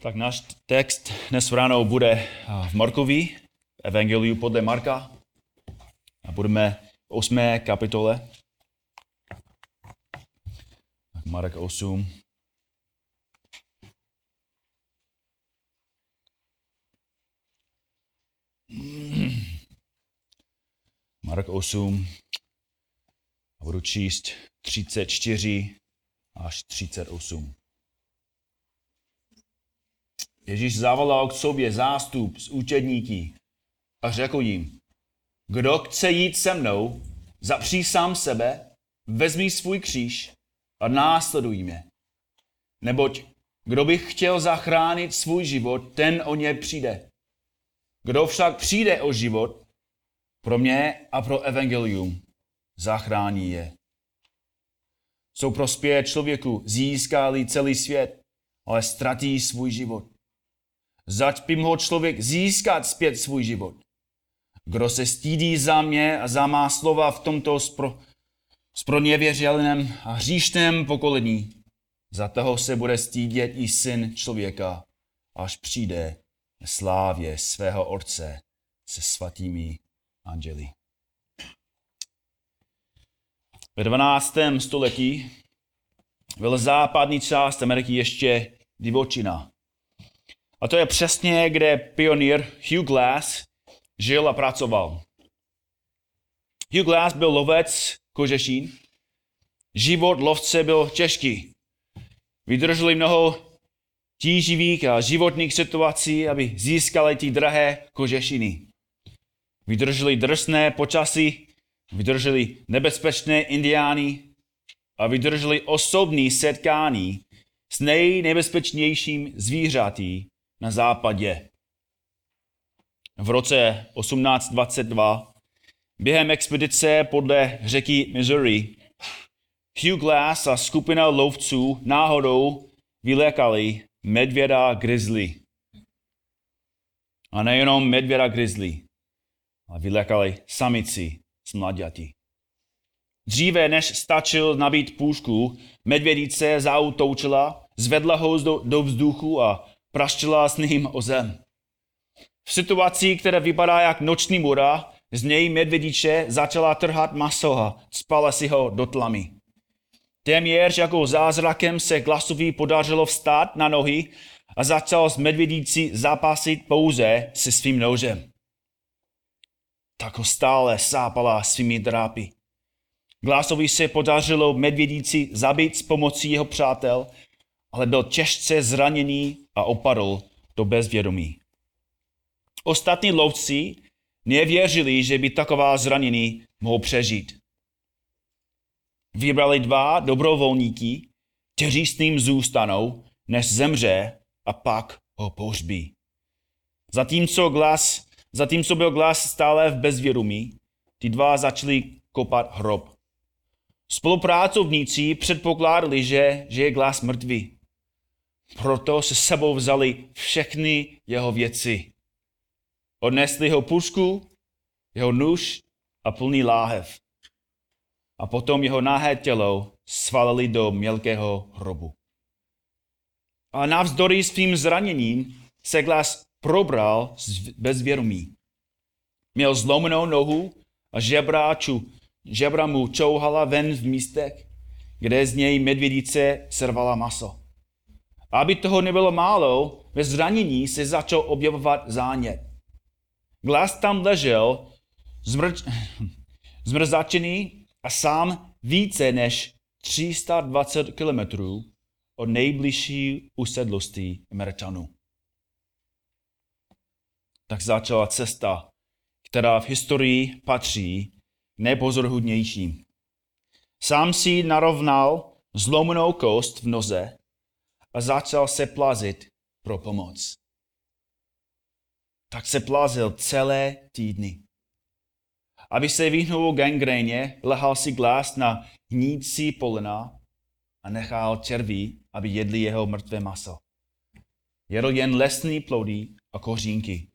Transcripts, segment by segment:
Tak náš text dnes ráno bude v Markovi, Evangeliu podle Marka. A budeme v 8. kapitole. Marek 8. Marek 8. A budu číst 34 až 38. Ježíš zavolal k sobě zástup z účedníky a řekl jim, kdo chce jít se mnou, zapří sám sebe, vezmi svůj kříž a následuj mě. Neboť kdo by chtěl zachránit svůj život, ten o ně přijde. Kdo však přijde o život, pro mě a pro evangelium, zachrání je. Jsou prospěje člověku, získali celý svět, ale ztratí svůj život. Zať by mohl člověk získat zpět svůj život. Kdo se stídí za mě a za má slova v tomto spro, sproněvěřelném a hříšném pokolení, za toho se bude stídět i syn člověka, až přijde slávě svého Otce se svatými anděli. Ve 12. století byl západní část Ameriky ještě divočina. A to je přesně, kde pionýr Hugh Glass žil a pracoval. Hugh Glass byl lovec kožešín. Život lovce byl těžký. Vydrželi mnoho tíživých a životních situací, aby získali ty drahé kožešiny. Vydrželi drsné počasí, vydrželi nebezpečné indiány a vydrželi osobní setkání s nejnebezpečnějším zvířaty na západě. V roce 1822 během expedice podle řeky Missouri Hugh Glass a skupina lovců náhodou vylékali medvěda grizzly. A nejenom medvěda grizzly, ale vylékali samici s mladěti. Dříve než stačil nabít půžku, medvědice zautoučila, zvedla ho do, do vzduchu a praštila s ním o zem. V situaci, která vypadá jak noční mura, z něj medvědiče začala trhat maso a spala si ho do tlamy. Téměř jako zázrakem se Glasovi podařilo vstát na nohy a začal s medvědící zápasit pouze se svým nožem. Tak ho stále sápala svými drápy. Glasovi se podařilo medvědíci zabít s pomocí jeho přátel, ale byl těžce zraněný a opadl do bezvědomí. Ostatní lovci nevěřili, že by taková zranění mohl přežít. Vybrali dva dobrovolníky, kteří s ním zůstanou, než zemře a pak ho pohřbí. Zatímco, glas, zatímco byl glas stále v bezvědomí, ty dva začali kopat hrob. Spolupracovníci předpokládali, že, že je glas mrtvý. Proto se sebou vzali všechny jeho věci. Odnesli jeho pušku, jeho nůž a plný láhev. A potom jeho nahé tělo svalili do mělkého hrobu. A navzdory svým zraněním se glas probral bez vědomí. Měl zlomenou nohu a žebra, ču, žebra mu čouhala ven v místech, kde z něj medvědice servala maso. Aby toho nebylo málo, ve zranění se začal objevovat zánět. Glas tam ležel, zmrč, zmrzačený a sám více než 320 kilometrů od nejbližší usedlosti Američanů. Tak začala cesta, která v historii patří k nejpozorhudnějším. Sám si narovnal zlomenou kost v noze a začal se plazit pro pomoc. Tak se plazil celé týdny. Aby se vyhnul gangréně, lehal si glás na hnící polena a nechal červí, aby jedli jeho mrtvé maso. Jedl jen lesní plody a kořínky.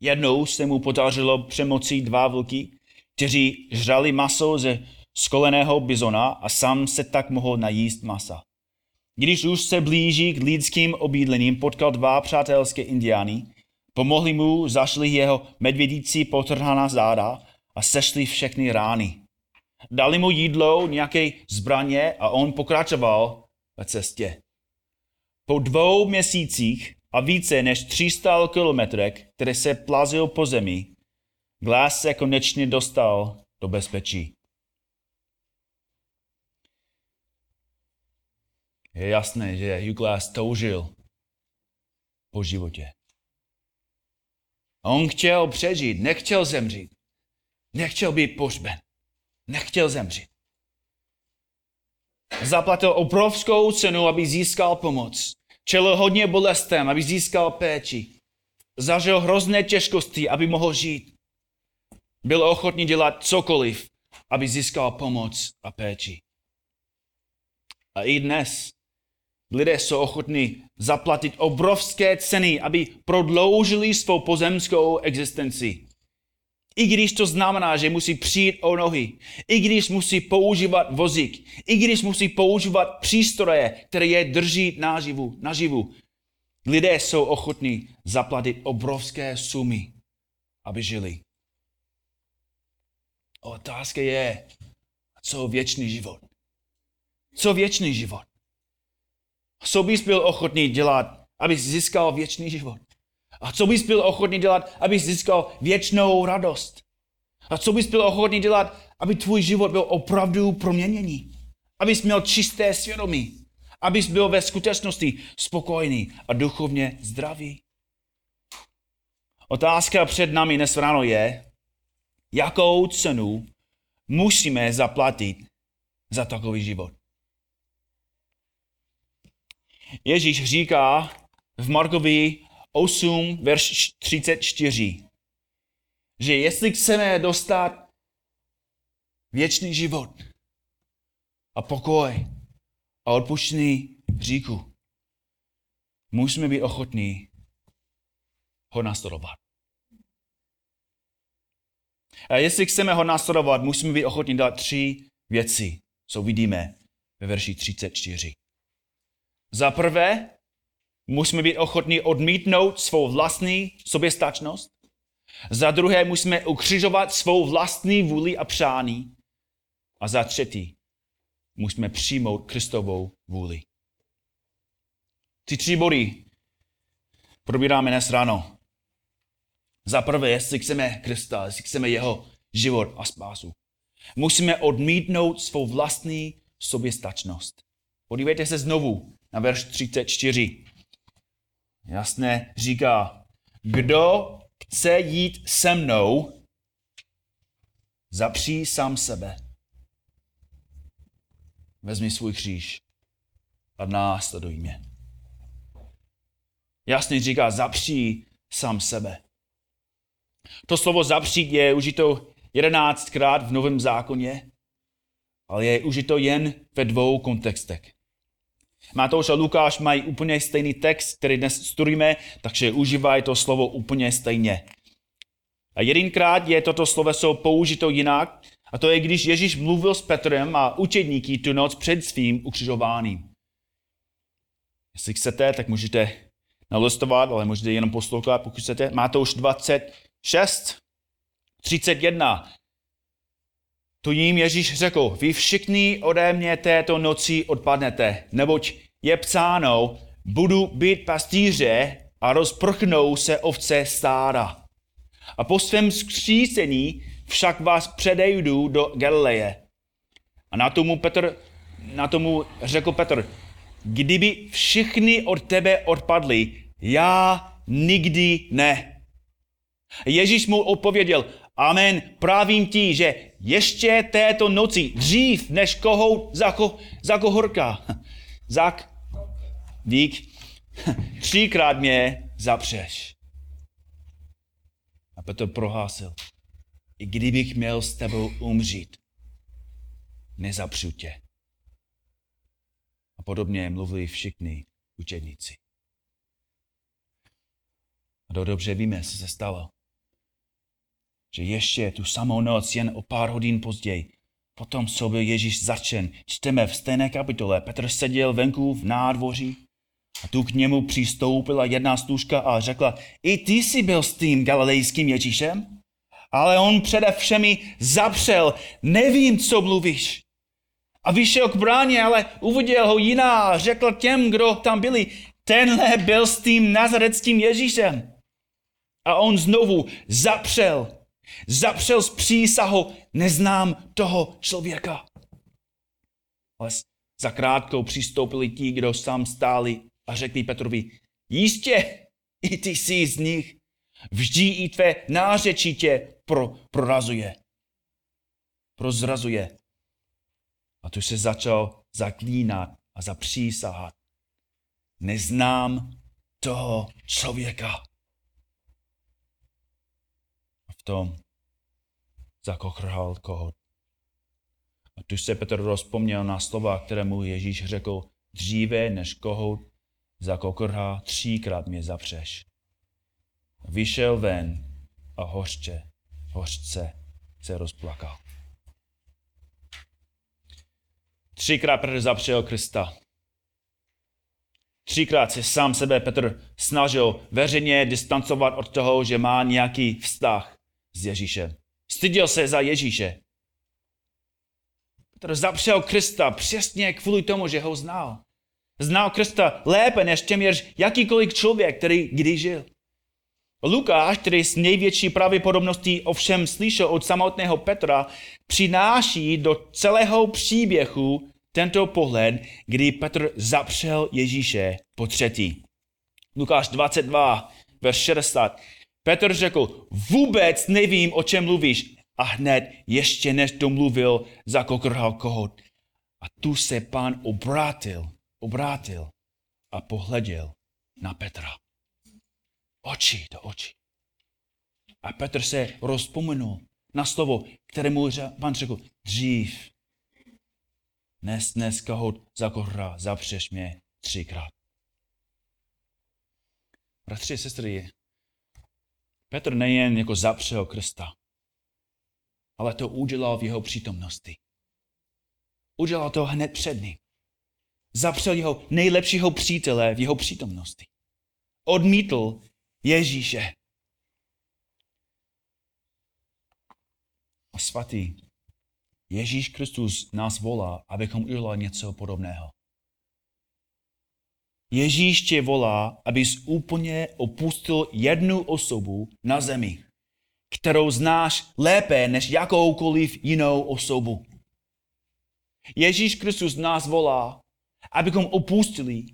Jednou se mu podařilo přemoci dva vlky, kteří žrali maso ze skoleného bizona a sám se tak mohl najíst masa. Když už se blíží k lidským obydlením, potkal dva přátelské indiány, pomohli mu, zašli jeho medvědící potrhaná záda a sešli všechny rány. Dali mu jídlo, nějaké zbraně a on pokračoval ve cestě. Po dvou měsících a více než 300 kilometrech, které se plazil po zemi, Glass se konečně dostal do bezpečí. Je jasné, že Glass toužil po životě. On chtěl přežít, nechtěl zemřít. Nechtěl být pohřben. Nechtěl zemřít. Zaplatil obrovskou cenu, aby získal pomoc. Čelil hodně bolestem, aby získal péči. Zažil hrozné těžkosti, aby mohl žít. Byl ochotný dělat cokoliv, aby získal pomoc a péči. A i dnes lidé jsou ochotní zaplatit obrovské ceny, aby prodloužili svou pozemskou existenci. I když to znamená, že musí přijít o nohy, i když musí používat vozík, i když musí používat přístroje, které je drží naživu, naživu. Lidé jsou ochotní zaplatit obrovské sumy, aby žili. Otázka je, co věčný život? Co věčný život? Co bys byl ochotný dělat, abys získal věčný život? A co bys byl ochotný dělat, abys získal věčnou radost? A co bys byl ochotný dělat, aby tvůj život byl opravdu proměněný? Abys měl čisté svědomí? Abys byl ve skutečnosti spokojený a duchovně zdravý? Otázka před námi dnes ráno je, jakou cenu musíme zaplatit za takový život. Ježíš říká v Markovi 8, verš 34, že jestli chceme dostat věčný život a pokoj a odpuštěný říku, musíme být ochotní ho nastudovat. A jestli chceme ho následovat, musíme být ochotní dát tři věci, co vidíme ve verši 34. Za prvé, musíme být ochotní odmítnout svou vlastní soběstačnost. Za druhé, musíme ukřižovat svou vlastní vůli a přání. A za třetí, musíme přijmout Kristovou vůli. Ty tři body probíráme dnes ráno. Za prvé, jestli chceme Krista, jestli chceme jeho život a spásu, musíme odmítnout svou vlastní soběstačnost. Podívejte se znovu na verš 34. Jasně říká, kdo chce jít se mnou, zapří sám sebe. Vezmi svůj kříž a následuj mě. Jasně říká, zapří sám sebe. To slovo zapřít je užito jedenáctkrát v Novém zákoně, ale je užito jen ve dvou kontextech. Matouš a Lukáš mají úplně stejný text, který dnes studujeme, takže užívají to slovo úplně stejně. A jedinkrát je toto sloveso použito jinak, a to je, když Ježíš mluvil s Petrem a učedníky tu noc před svým ukřižováním. Jestli chcete, tak můžete nalistovat, ale můžete jenom poslouchat, pokud chcete. Matouš 20, 6, 31. Tu jim Ježíš řekl, vy všichni ode mě této noci odpadnete, neboť je psáno, budu být pastýře a rozprchnou se ovce stáda. A po svém skřícení však vás předejdu do Galileje. A na tomu, Petr, na tomu řekl Petr, kdyby všichni od tebe odpadli, já nikdy ne. Ježíš mu odpověděl, amen, právím ti, že ještě této noci, dřív než kohout za, ko, za kohorka, zak, dík, třikrát mě zapřeš. A Petr prohlásil, i kdybych měl s tebou umřít, nezapřu tě. A podobně mluvili všichni učedníci. A to dobře víme, co se stalo že ještě tu samou noc, jen o pár hodin později, Potom, co byl Ježíš začen, čteme v stejné kapitole, Petr seděl venku v nádvoří a tu k němu přistoupila jedna služka a řekla, i ty jsi byl s tím galilejským Ježíšem? Ale on přede všemi zapřel, nevím, co mluvíš. A vyšel k bráně, ale uviděl ho jiná a řekl těm, kdo tam byli, tenhle byl s tím nazareckým Ježíšem. A on znovu zapřel, zapřel z přísahu, neznám toho člověka. Ale za krátkou přistoupili ti, kdo sám stáli a řekli Petrovi, jistě, i ty jsi z nich. Vždy i tvé nářečí tě pro, prorazuje. Prozrazuje. A tu se začal zaklínat a zapřísahat. Neznám toho člověka. V tom zakochrhal kohot. A tu se Petr rozpomněl na slova, které mu Ježíš řekl, dříve než kohout zakokrhá, třikrát mě zapřeš. Vyšel ven a hořče, hořce se rozplakal. Třikrát Petr zapřel Krista. Třikrát se sám sebe Petr snažil veřejně distancovat od toho, že má nějaký vztah s Ježíšem. Styděl se za Ježíše. Petr zapřel Krista přesně kvůli tomu, že ho znal. Znal Krista lépe než těměř jakýkoliv člověk, který kdy žil. Lukáš, který s největší pravděpodobností ovšem slyšel od samotného Petra, přináší do celého příběhu tento pohled, kdy Petr zapřel Ježíše po třetí. Lukáš 22, verš 60. Petr řekl, vůbec nevím, o čem mluvíš. A hned, ještě než domluvil, zakokrhal kohot. A tu se pán obrátil, obrátil a pohleděl na Petra oči do očí. A Petr se rozpomenul na slovo, které mu pan řekl, dřív, nes dnes kahot za kohra, zapřeš mě třikrát. Bratři sestry, Petr nejen jako zapřel Krista, ale to udělal v jeho přítomnosti. Udělal to hned před ním. Zapřel jeho nejlepšího přítele v jeho přítomnosti. Odmítl Ježíše. A svatý, Ježíš Kristus nás volá, abychom udělali něco podobného. Ježíš tě volá, abys úplně opustil jednu osobu na zemi, kterou znáš lépe než jakoukoliv jinou osobu. Ježíš Kristus nás volá, abychom opustili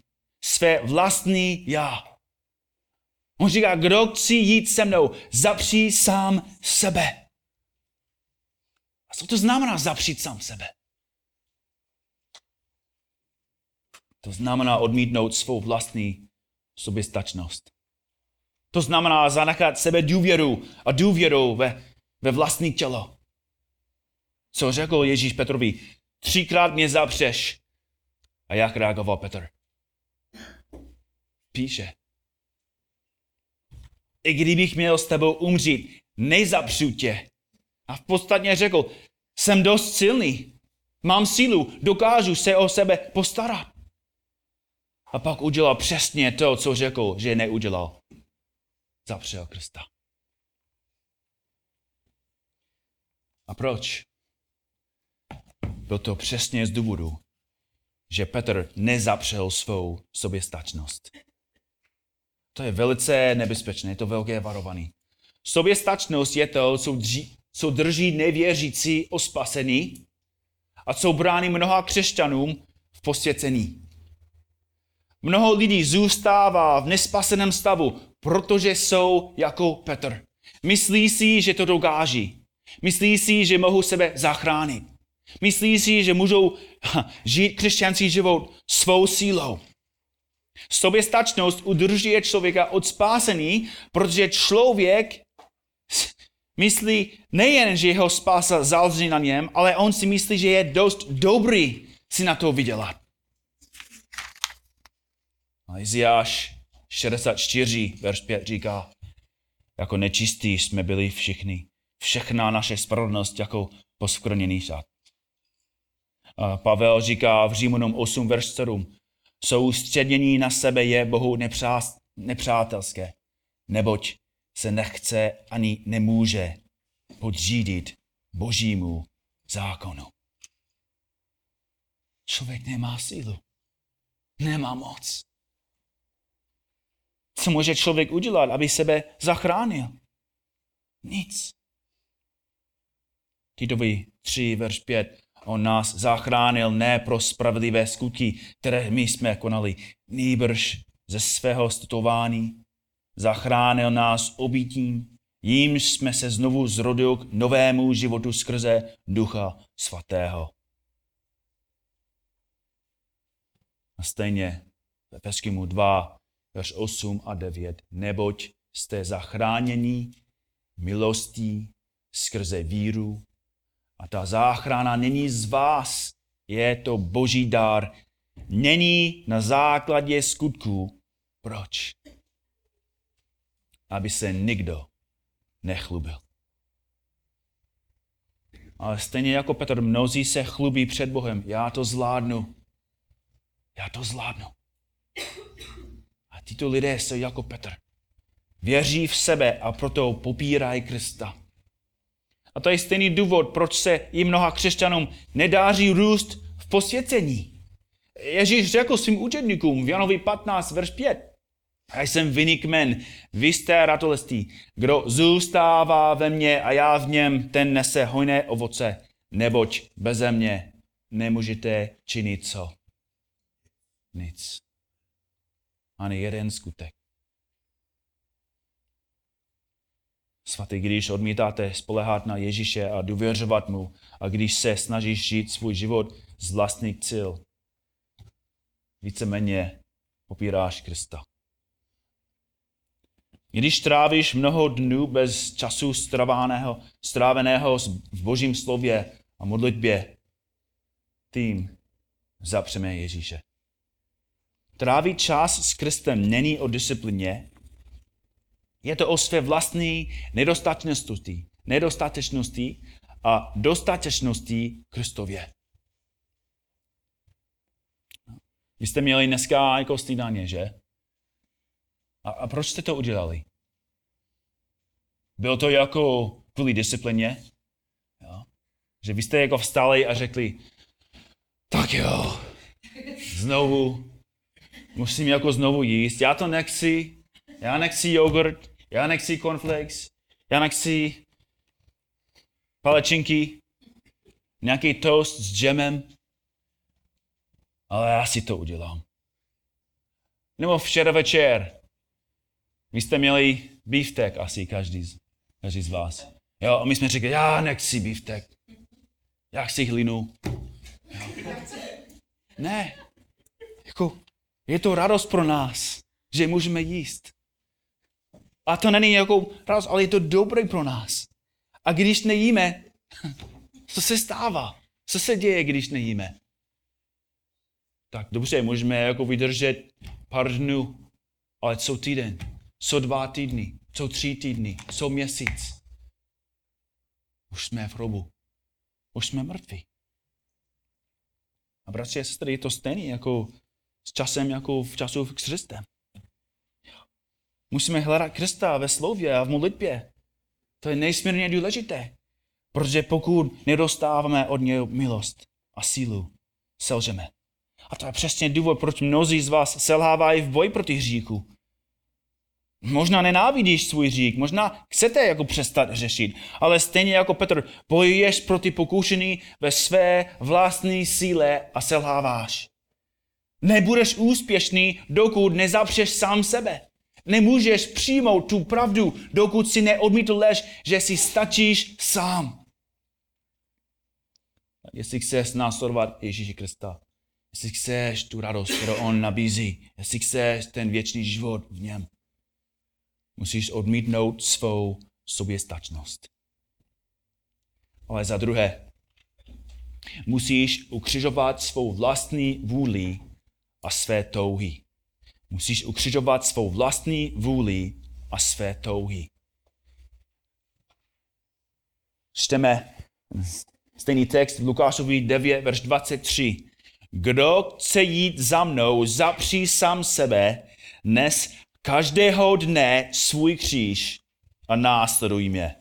své vlastní já On říká, kdo chci jít se mnou, zapří sám sebe. A co to znamená zapřít sám sebe? To znamená odmítnout svou vlastní soběstačnost. To znamená zanechat sebe důvěru a důvěru ve, ve vlastní tělo. Co řekl Ježíš Petrovi? Třikrát mě zapřeš. A jak reagoval Petr? Píše, i kdybych měl s tebou umřít, nejzapřu tě. A v podstatě řekl, jsem dost silný, mám sílu, dokážu se o sebe postarat. A pak udělal přesně to, co řekl, že neudělal. Zapřel Krista. A proč? Byl to přesně z důvodu, že Petr nezapřel svou soběstačnost. To je velice nebezpečné, je to velké varovaný. Soběstačnost je to, co, dří, co drží nevěřící o spasení a co brání mnoha křesťanům v posvěcení. Mnoho lidí zůstává v nespaseném stavu, protože jsou jako Petr. Myslí si, že to dokáží. Myslí si, že mohou sebe zachránit. Myslí si, že můžou žít křesťanský život svou sílou. Soběstačnost udržuje člověka od spásení, protože člověk myslí nejen, že jeho spása záleží na něm, ale on si myslí, že je dost dobrý si na to vydělat. Iziáš 64, verš 5 říká, jako nečistí jsme byli všichni. Všechna naše spravedlnost jako poskvrněný šat. A Pavel říká v Římanům 8, verš 7. Soustředění na sebe je Bohu nepřá- nepřátelské, neboť se nechce ani nemůže podřídit božímu zákonu. Člověk nemá sílu. Nemá moc. Co může člověk udělat, aby sebe zachránil? Nic. Titovi 3, verš 5. On nás zachránil ne pro spravedlivé skutky, které my jsme konali, nýbrž ze svého stutování. Zachránil nás obítím, jímž jsme se znovu zrodil k novému životu skrze Ducha Svatého. A stejně ve Efeskýmu 2, verš 8 a 9. Neboť jste zachráněni milostí skrze víru. A ta záchrana není z vás, je to boží dar. Není na základě skutků. Proč? Aby se nikdo nechlubil. Ale stejně jako Petr, mnozí se chlubí před Bohem. Já to zvládnu. Já to zvládnu. A tyto lidé jsou jako Petr. Věří v sebe a proto popírají Krista. A to je stejný důvod, proč se i mnoha křesťanům nedáří růst v posvěcení. Ježíš řekl svým učedníkům v Janovi 15, verš 5. Já jsem vynik men, vy jste ratolestí. Kdo zůstává ve mně a já v něm, ten nese hojné ovoce, neboť beze mě nemůžete činit co? Nic. Ani jeden skutek. Svatý, když odmítáte spolehat na Ježíše a důvěřovat mu a když se snažíš žít svůj život z vlastních cíl, víceméně popíráš Krista. Když trávíš mnoho dnů bez času stráveného, stráveného v božím slově a modlitbě, tím zapřeme Ježíše. Trávit čas s Kristem není o disciplině, je to o své vlastní nedostatečnosti, nedostatečnosti a dostatečnosti Kristově. Vy jste měli dneska jako snídaně, že? A, a proč jste to udělali? Bylo to jako kvůli disciplině? Jo? Že vy jste jako vstali a řekli, tak jo, znovu, musím jako znovu jíst, já to nechci, já nechci jogurt, já nechci cornflakes, já nechci palečinky, nějaký toast s džemem, ale já si to udělám. Nebo včera večer, vy jste měli beeftek asi každý z, každý z vás. Jo, a my jsme řekli, já nechci beeftek. Já chci hlinu. Jo. Ne. Jako, je to radost pro nás, že můžeme jíst. A to není jako radost, ale je to dobré pro nás. A když nejíme, co se stává? Co se děje, když nejíme? Tak dobře, můžeme jako vydržet pár dnů, ale co týden, co dva týdny, co tři týdny, co měsíc. Už jsme v hrobu. Už jsme mrtví. A bratři a sestry, je to stejné jako s časem, jako v času s Kristem. Musíme hledat Krista ve slově a v modlitbě. To je nejsmírně důležité. Protože pokud nedostáváme od něj milost a sílu, selžeme. A to je přesně důvod, proč mnozí z vás selhávají v boji proti hříchu. Možná nenávidíš svůj hřích, možná chcete jako přestat řešit, ale stejně jako Petr, bojuješ proti pokušení ve své vlastní síle a selháváš. Nebudeš úspěšný, dokud nezapřeš sám sebe. Nemůžeš přijmout tu pravdu, dokud si neodmítl lež, že si stačíš sám. Jestli chceš následovat Ježíši Krista, jestli chceš tu radost, kterou on nabízí, jestli chceš ten věčný život v něm, musíš odmítnout svou soběstačnost. Ale za druhé, musíš ukřižovat svou vlastní vůli a své touhy. Musíš ukřižovat svou vlastní vůli a své touhy. Čteme Stejný text v Lukášovi 9, verš 23. Kdo chce jít za mnou, zapří sám sebe, nes každého dne svůj kříž a následuj mě.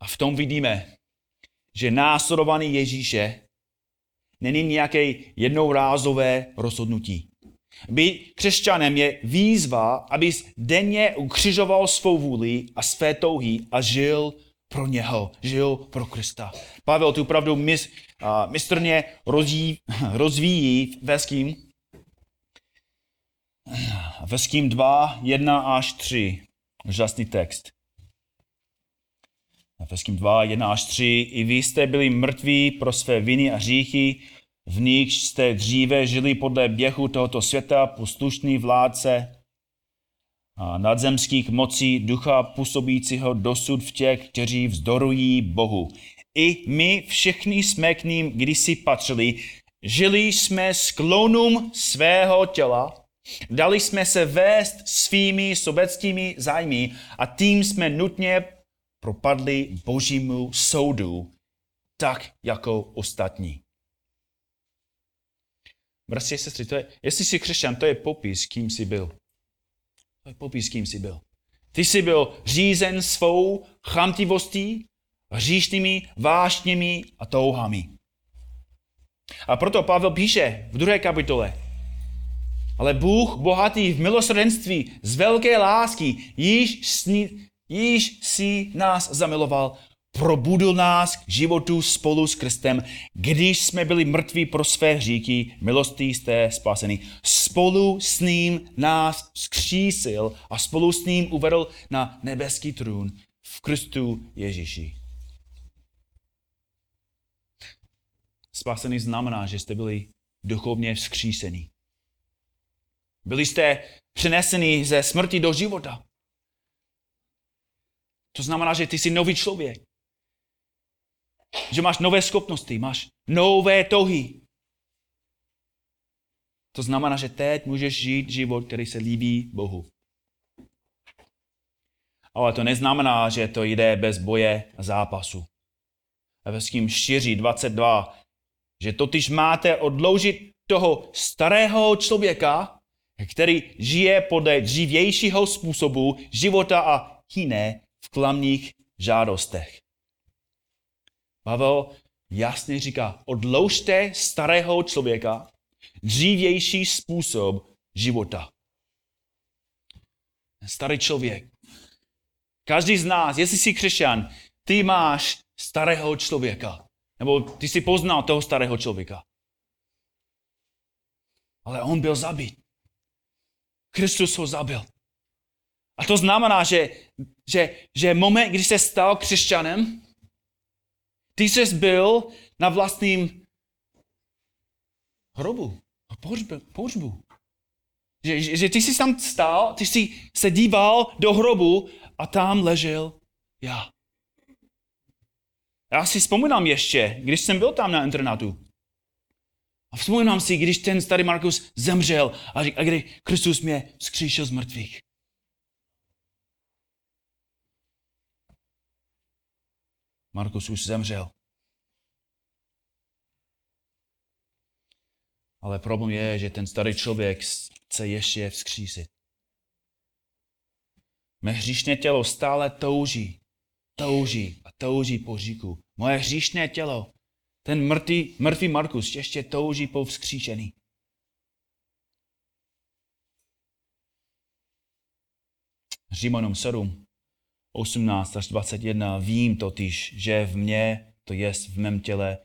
A v tom vidíme, že následovaný Ježíše není nějaké jednorázové rozhodnutí. Být křesťanem je výzva, abys denně ukřižoval svou vůli a své touhy a žil pro něho, žil pro Krista. Pavel tu pravdu mis, uh, mistrně rozvíjí ve ským. Ve ským 2, 1 až 3. Úžasný text. Efeským 2, 1 až 3. I vy jste byli mrtví pro své viny a hříchy, v nich jste dříve žili podle běhu tohoto světa, poslušný vládce a nadzemských mocí ducha působícího dosud v těch, kteří vzdorují Bohu. I my všichni jsme k ním kdysi patřili, žili jsme sklonům svého těla, dali jsme se vést svými sobeckými zájmy a tím jsme nutně propadli božímu soudu, tak jako ostatní. Bratři a sestry, to je, jestli jsi křesťan, to je popis, kým jsi byl. To je popis, kým jsi byl. Ty jsi byl řízen svou chamtivostí, hříšnými vášněmi a touhami. A proto Pavel píše v druhé kapitole, ale Bůh bohatý v milosrdenství z velké lásky již, již si nás zamiloval, probudil nás k životu spolu s Kristem, když jsme byli mrtví pro své hříky, milostí jste spaseni. Spolu s ním nás skřísil a spolu s ním uvedl na nebeský trůn v Kristu Ježíši. Spasený znamená, že jste byli duchovně vzkřísení. Byli jste přeneseni ze smrti do života. To znamená, že ty jsi nový člověk. Že máš nové schopnosti, máš nové touhy. To znamená, že teď můžeš žít život, který se líbí Bohu. Ale to neznamená, že to jde bez boje a zápasu. Efeským 4, 22, že totiž máte odloužit toho starého člověka, který žije podle dřívějšího způsobu života a jiné klamných žádostech. Pavel jasně říká, odloužte starého člověka, dřívější způsob života. Starý člověk. Každý z nás, jestli jsi křesťan, ty máš starého člověka. Nebo ty jsi poznal toho starého člověka. Ale on byl zabit. Kristus ho zabil. A to znamená, že, že, že moment, kdy se stal křesťanem, ty jsi byl na vlastním hrobu, pohřbu. pohřbu. Že, že, že ty jsi tam stál, ty jsi se díval do hrobu a tam ležel já. Já si vzpomínám ještě, když jsem byl tam na internátu. A vzpomínám si, když ten starý Markus zemřel a, a kdy Kristus mě vzkříšil z mrtvých. Markus už zemřel. Ale problém je, že ten starý člověk chce ještě vzkřísit. Mé hříšné tělo stále touží, touží a touží po říku. Moje hříšné tělo, ten mrtvý, mrtvý Markus ještě touží po vzkříšení. Římanům 7, 18 až 21. Vím totiž, že v mně, to jest v mém těle,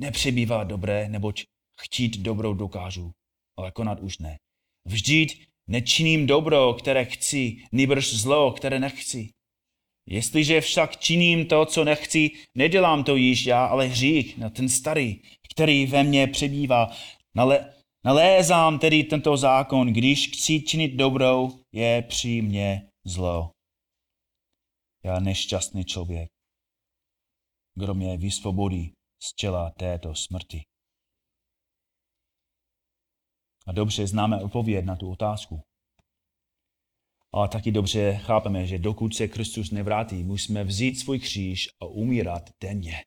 nepřibývá dobré, neboť chtít dobrou dokážu, ale konat už ne. Vždyť nečiním dobro, které chci, nýbrž zlo, které nechci. Jestliže však činím to, co nechci, nedělám to již já, ale hřích na ten starý, který ve mně přebývá. Nale, nalézám tedy tento zákon, když chci činit dobrou, je při mně zlo. Já nešťastný člověk, kdo mě vysvobodí z těla této smrti. A dobře známe odpověď na tu otázku. Ale taky dobře chápeme, že dokud se Kristus nevrátí, musíme vzít svůj kříž a umírat denně.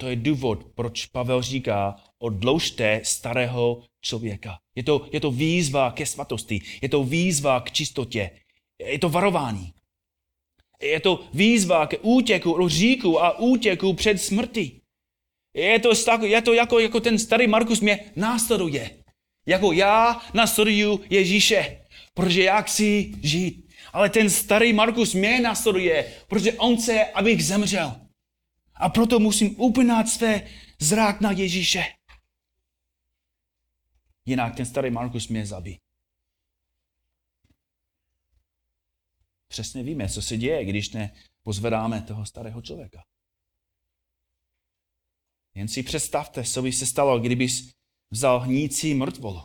To je důvod, proč Pavel říká, odloužte starého člověka. Je to, je to výzva ke svatosti, je to výzva k čistotě, je to varování. Je to výzva k útěku říku a útěku před smrti. Je to, je to jako, jako ten starý Markus mě následuje. Jako já následuju Ježíše, protože já chci žít. Ale ten starý Markus mě následuje, protože on chce, abych zemřel. A proto musím upínat své zrák na Ježíše. Jinak ten starý Markus mě zabí. Přesně víme, co se děje, když nepozvedáme toho starého člověka. Jen si představte, co by se stalo, kdybys vzal hnící mrtvolu.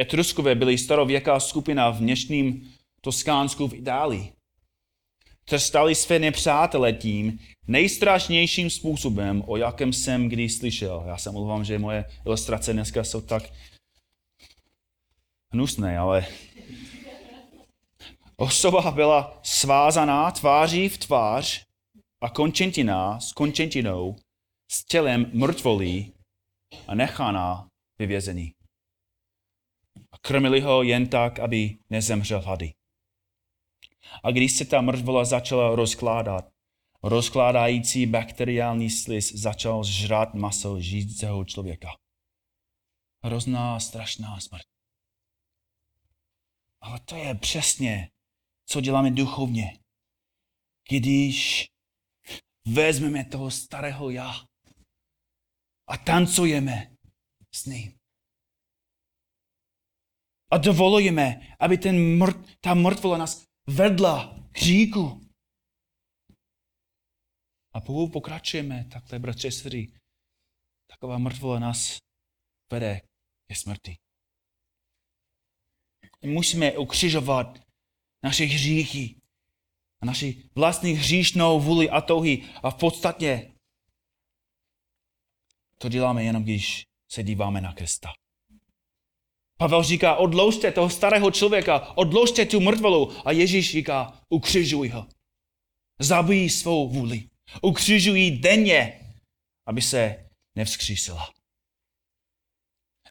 Etruskové byli starověká skupina v dnešním Toskánsku v Itálii. Trstali své nepřátele tím nejstrašnějším způsobem, o jakém jsem kdy slyšel. Já se mluvám, že moje ilustrace dneska jsou tak hnusné, ale osoba byla svázaná tváří v tvář a končentina s končentinou s tělem mrtvolí a nechána vyvězený. A krmili ho jen tak, aby nezemřel hlady. A když se ta mrtvola začala rozkládat, rozkládající bakteriální slis začal žrat maso žijícího člověka. Hrozná, strašná smrt. Ale to je přesně, co děláme duchovně. Když vezmeme toho starého já a tancujeme s ním. A dovolujeme, aby ten mrt, ta mrtvola nás vedla k říku. A pokud pokračujeme takhle, bratře, sestry, taková mrtvola nás vede ke smrti. Musíme ukřižovat naše hříchy a naši vlastní hříšnou vůli a touhy a v podstatě to děláme jenom, když se díváme na Krista. Pavel říká, odloužte toho starého člověka, odloužte tu mrtvolu. A Ježíš říká, ukřižuj ho. Zabij svou vůli. Ukřižuj denně, aby se nevzkřísila.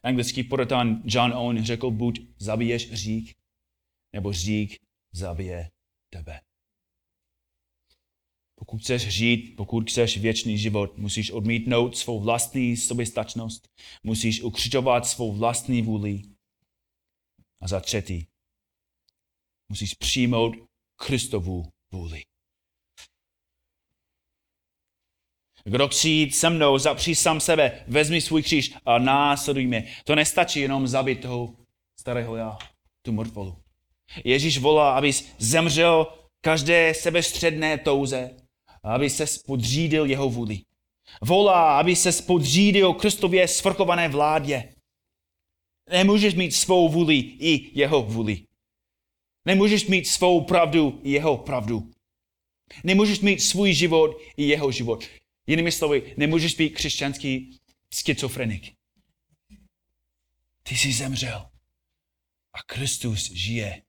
Anglický puritán John Owen řekl, buď zabiješ řík, nebo řík zabije tebe. Pokud chceš žít, pokud chceš věčný život, musíš odmítnout svou vlastní soběstačnost, musíš ukřižovat svou vlastní vůli. A za třetí, musíš přijmout Kristovu vůli. Kdo chce jít se mnou, zapří sám sebe, vezmi svůj kříž a následuj mě. To nestačí jenom zabít toho starého já, tu mrtvolu. Ježíš volá, abys zemřel každé sebestředné touze, aby se podřídil jeho vůli. Volá, aby se podřídil Kristově svrchované vládě. Nemůžeš mít svou vůli i jeho vůli. Nemůžeš mít svou pravdu i jeho pravdu. Nemůžeš mít svůj život i jeho život. Jinými slovy, nemůžeš být křesťanský schizofrenik. Ty jsi zemřel a Kristus žije.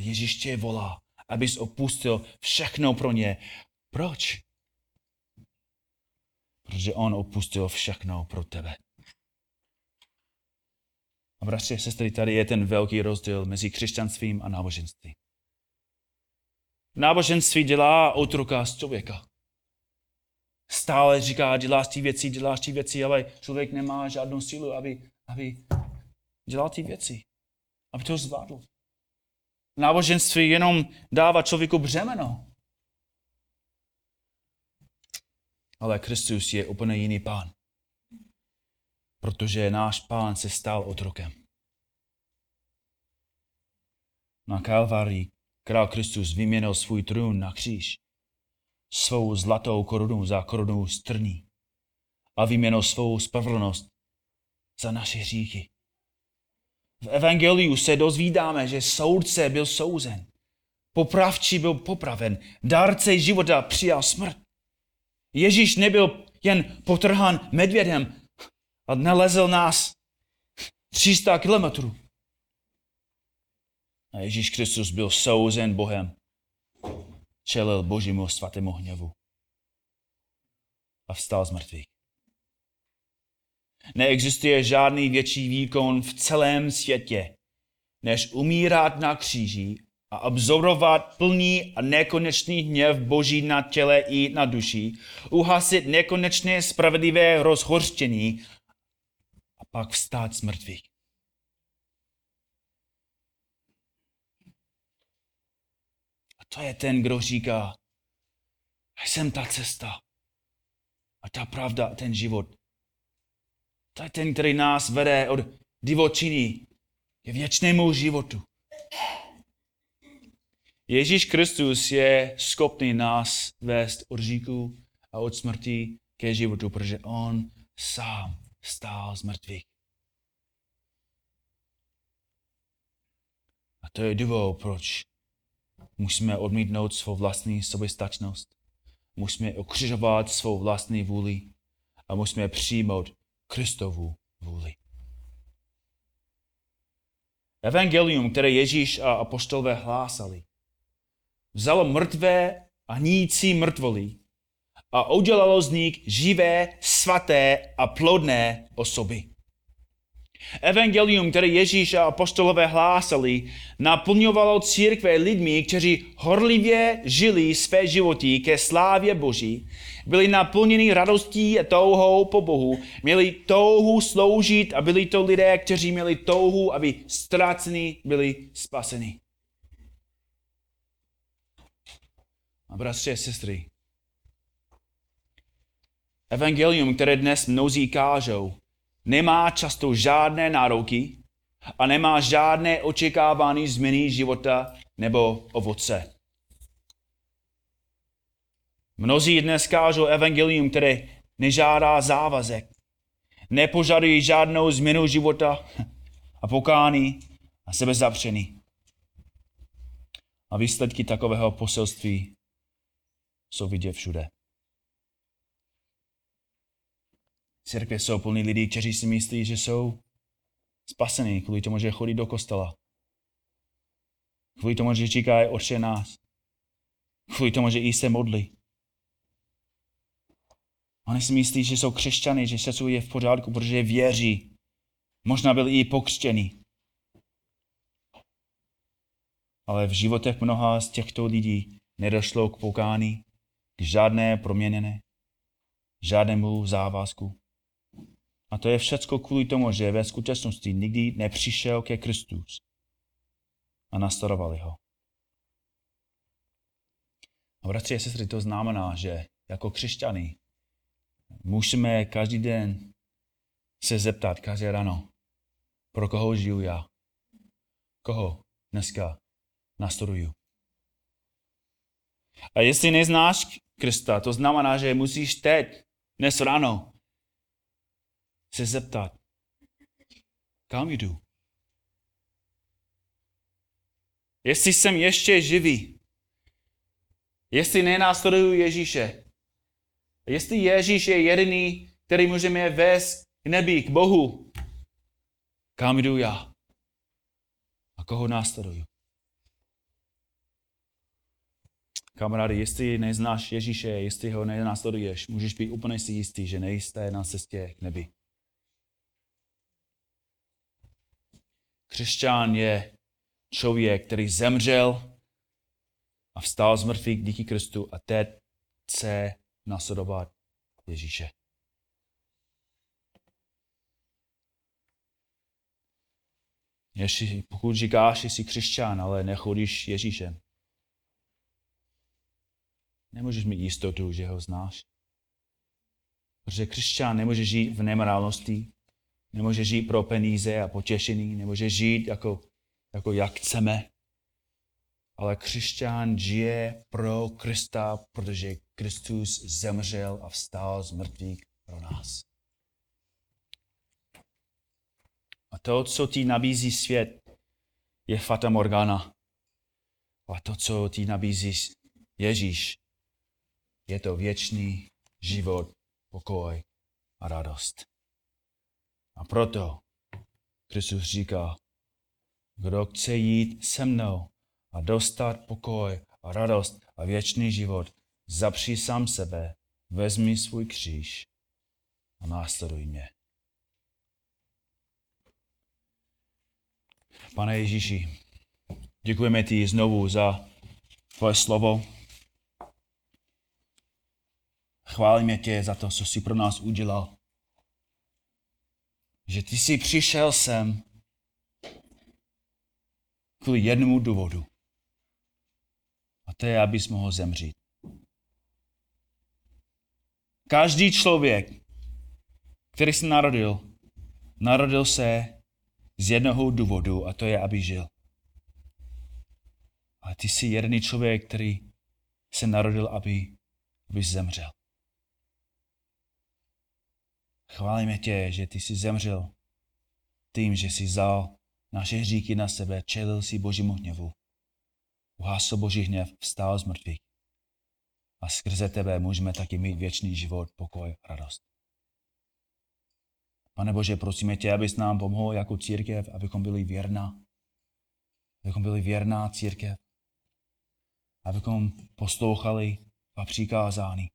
Ježíš tě volá, abys opustil všechno pro ně. Proč? Protože on opustil všechno pro tebe. A bratři a sestry, tady je ten velký rozdíl mezi křesťanstvím a náboženstvím. Náboženství dělá otroka z člověka. Stále říká, děláš ty věci, děláš ty věci, ale člověk nemá žádnou sílu, aby, aby dělal ty věci. Aby to zvládl. Náboženství jenom dává člověku břemeno. Ale Kristus je úplně jiný pán. Protože náš pán se stal otrokem. Na Kalvárii král Kristus vyměnil svůj trůn na kříž, svou zlatou korunu za korunu strní a vyměnil svou spravedlnost za naše hříchy. V Evangeliu se dozvídáme, že soudce byl souzen, popravčí byl popraven, dárce života přijal smrt. Ježíš nebyl jen potrhán medvědem a nalezl nás 300 kilometrů. A Ježíš Kristus byl souzen Bohem. Čelil božímu svatému hněvu. A vstal z mrtvých. Neexistuje žádný větší výkon v celém světě, než umírat na kříži a absorbovat plný a nekonečný hněv Boží na těle i na duši, uhasit nekonečné spravedlivé rozhořčení a pak vstát z mrtvých. A to je ten, kdo říká, jsem ta cesta a ta pravda a ten život. To je ten, který nás vede od divočiny k věčnému životu. Ježíš Kristus je schopný nás vést od říku a od smrti ke životu, protože on sám stál z mrtvých. A to je důvod, proč musíme odmítnout svou vlastní soběstačnost. Musíme okřižovat svou vlastní vůli a musíme přijmout Kristovu vůli. Evangelium, které Ježíš a apostolové hlásali, vzalo mrtvé a nící mrtvoly a udělalo z nich živé, svaté a plodné osoby. Evangelium, které Ježíš a apostolové hlásali, naplňovalo církve lidmi, kteří horlivě žili své životy ke slávě Boží, byli naplněni radostí a touhou po Bohu, měli touhu sloužit a byli to lidé, kteří měli touhu, aby ztraceni byli spaseni. A bratři a sestry, evangelium, které dnes mnozí kážou, nemá často žádné nároky a nemá žádné očekávání změny života nebo ovoce. Mnozí dnes kážou evangelium, které nežádá závazek, nepožadují žádnou změnu života a pokání a sebezapření. A výsledky takového poselství jsou vidět všude. Církve jsou plný lidí, kteří si myslí, že jsou spasení kvůli tomu, že chodí do kostela. Kvůli tomu, že říkají oče nás. Kvůli tomu, že i se modlí. Oni si myslí, že jsou křesťany, že se je v pořádku, protože věří. Možná byli i pokřtěni. Ale v životech mnoha z těchto lidí nedošlo k pokání, k žádné proměněné, žádnému závazku. A to je všecko kvůli tomu, že ve skutečnosti nikdy nepřišel ke Kristus a nastarovali ho. A bratři a sestry, to znamená, že jako křesťany musíme každý den se zeptat, každý ráno, pro koho žiju já, koho dneska nastuduju. A jestli neznáš Krista, to znamená, že musíš teď, dnes ráno, se zeptat, kam jdu? Jestli jsem ještě živý, jestli nenásleduju Ježíše, jestli Ježíš je jediný, který může mě vést k nebi, k Bohu, kam jdu já? A koho následuju? Kamarády, jestli neznáš Ježíše, jestli ho nenásleduješ, můžeš být úplně si jistý, že nejste na cestě k nebi. Křesťan je člověk, který zemřel a vstal z mrtvých díky Kristu a teď chce nasledovat Ježíše. Ještě, pokud říkáš, že jsi křesťan, ale nechodíš Ježíšem, nemůžeš mít jistotu, že ho znáš. Protože křesťan nemůže žít v nemorálnosti, Nemůže žít pro peníze a potěšení, nemůže žít jako, jako jak chceme. Ale křesťan žije pro Krista, protože Kristus zemřel a vstal z mrtvých pro nás. A to, co ti nabízí svět, je fata morgana. A to, co ti nabízí Ježíš, je to věčný život, pokoj a radost. A proto Kristus říká, kdo chce jít se mnou a dostat pokoj a radost a věčný život, zapří sám sebe, vezmi svůj kříž a následuj mě. Pane Ježíši, děkujeme ti znovu za tvoje slovo. Chválíme tě za to, co jsi pro nás udělal. Že ty jsi přišel sem kvůli jednomu důvodu. A to je, abys mohl zemřít. Každý člověk, který se narodil, narodil se z jednoho důvodu a to je, aby žil. Ale ty jsi jediný člověk, který se narodil, aby, aby zemřel. Chválíme tě, že ty jsi zemřel tím, že jsi vzal naše hříky na sebe, čelil si božímu hněvu. Uhásil boží hněv, vstál z mrtvých. A skrze tebe můžeme taky mít věčný život, pokoj, radost. Pane Bože, prosíme tě, abys nám pomohl jako církev, abychom byli věrná. Abychom byli věrná církev. Abychom poslouchali a přikázání.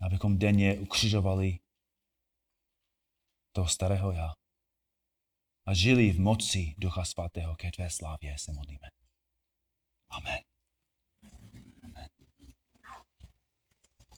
Abychom denně ukřižovali toho starého já. A žili v moci Ducha Svatého ke tvé slávě se modlíme. Amen.